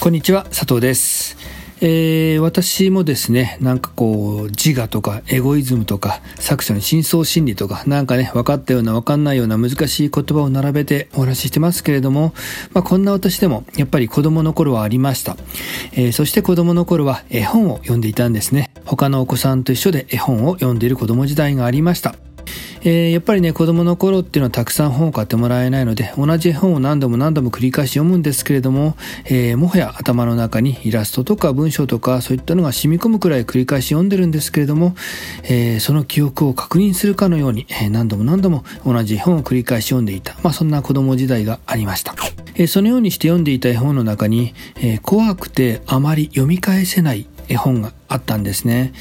こんにちは、佐藤です。えー、私もですね、なんかこう、自我とかエゴイズムとか、作者の深層心理とか、なんかね、分かったような分かんないような難しい言葉を並べてお話ししてますけれども、まあ、こんな私でも、やっぱり子供の頃はありました。えー、そして子供の頃は絵本を読んでいたんですね。他のお子さんと一緒で絵本を読んでいる子供時代がありました。えー、やっぱりね、子供の頃っていうのはたくさん本を買ってもらえないので、同じ本を何度も何度も繰り返し読むんですけれども、えー、もはや頭の中にイラストとか文章とかそういったのが染み込むくらい繰り返し読んでるんですけれども、えー、その記憶を確認するかのように、え何度も何度も同じ本を繰り返し読んでいた、まあそんな子供時代がありました。えそのようにして読んでいた絵本の中に、え怖くてあまり読み返せない絵本があったんですね、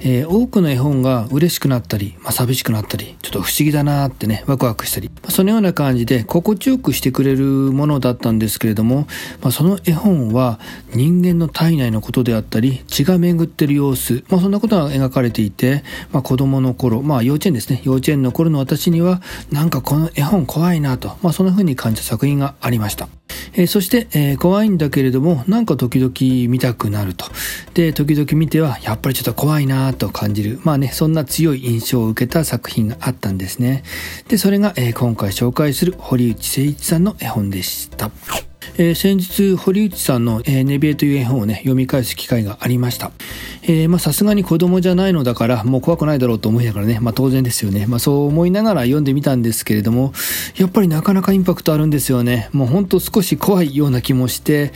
えー、多くの絵本が嬉しくなったり、まあ、寂しくなったりちょっと不思議だなってねワクワクしたり、まあ、そのような感じで心地よくしてくれるものだったんですけれども、まあ、その絵本は人間の体内のことであったり血が巡ってる様子、まあ、そんなことが描かれていて、まあ、子供の頃まあ幼稚園ですね。幼稚園の頃の私にはなんかこの絵本怖いなと、まあ、そんな風に感じた作品がありました。えー、そして、えー、怖いんだけれども、なんか時々見たくなると。で、時々見ては、やっぱりちょっと怖いなと感じる。まあね、そんな強い印象を受けた作品があったんですね。で、それが、えー、今回紹介する堀内誠一さんの絵本でした。えー、先日、堀内さんの、えー、ネビエという絵本をね、読み返す機会がありました。さすがに子供じゃないのだから、もう怖くないだろうと思いながらね、まあ当然ですよね。まあそう思いながら読んでみたんですけれども、やっぱりなかなかインパクトあるんですよね。もうほんと少し怖いような気もして、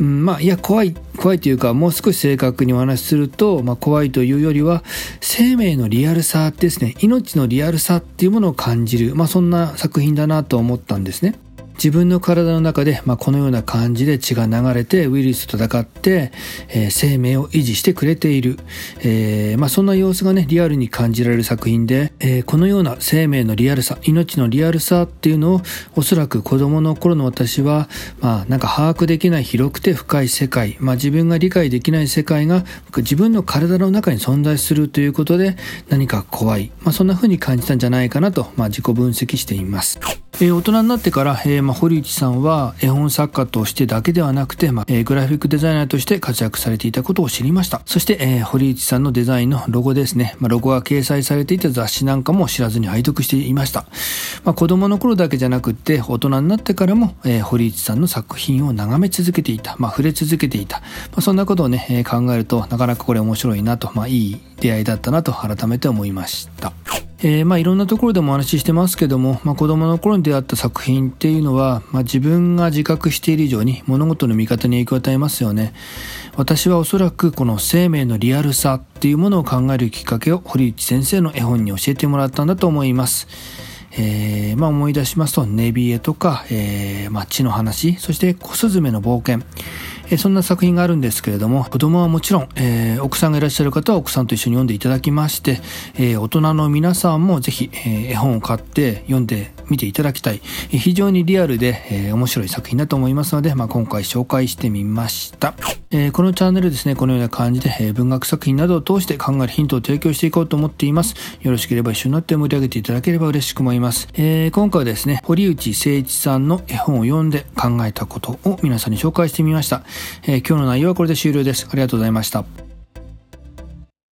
うん、まあいや怖い、怖いというか、もう少し正確にお話しすると、まあ怖いというよりは、生命のリアルさですね、命のリアルさっていうものを感じる、まあそんな作品だなと思ったんですね。自分の体の中で、まあ、このような感じで血が流れてウイルスと戦って、えー、生命を維持してくれている、えー、まあ、そんな様子がねリアルに感じられる作品で、えー、このような生命のリアルさ命のリアルさっていうのをおそらく子供の頃の私は、まあ、なんか把握できない広くて深い世界、まあ、自分が理解できない世界が自分の体の中に存在するということで何か怖い、まあ、そんな風に感じたんじゃないかなと、まあ、自己分析しています。えー、大人になってから、えーまあ、堀内さんは絵本作家としてだけではなくて、まあえー、グラフィックデザイナーとして活躍されていたことを知りました。そして、えー、堀内さんのデザインのロゴですね。まあ、ロゴが掲載されていた雑誌なんかも知らずに拝読していました。まあ、子供の頃だけじゃなくて、大人になってからも、えー、堀内さんの作品を眺め続けていた。まあ、触れ続けていた。まあ、そんなことをね、えー、考えると、なかなかこれ面白いなと、まあ、いい出会いだったなと改めて思いました。えー、まあいろんなところでもお話ししてますけども、まあ、子供の頃に出会った作品っていうのは、まあ、自分が自覚している以上に物事の見方に影響を与えますよね。私はおそらくこの生命のリアルさっていうものを考えるきっかけを堀内先生の絵本に教えてもらったんだと思います。えー、まあ思い出しますと、ネビエとか、えー、まあ、地の話、そして小スズメの冒険、えそんな作品があるんですけれども、子供はもちろん、えー、奥さんがいらっしゃる方は奥さんと一緒に読んでいただきまして、えー、大人の皆さんもぜひ、えー、絵本を買って読んでみていただきたい、え非常にリアルで、え面白い作品だと思いますので、まあ、今回紹介してみました。えこのチャンネルですね、このような感じで、え文学作品などを通して考えるヒントを提供していこうと思っています。よろしければ一緒になって盛り上げていただければ嬉しく思います。え今回はですね、堀内誠一さんの絵本を読んで考えたことを皆さんに紹介してみました。え今日の内容はこれで終了です。ありがとうございました。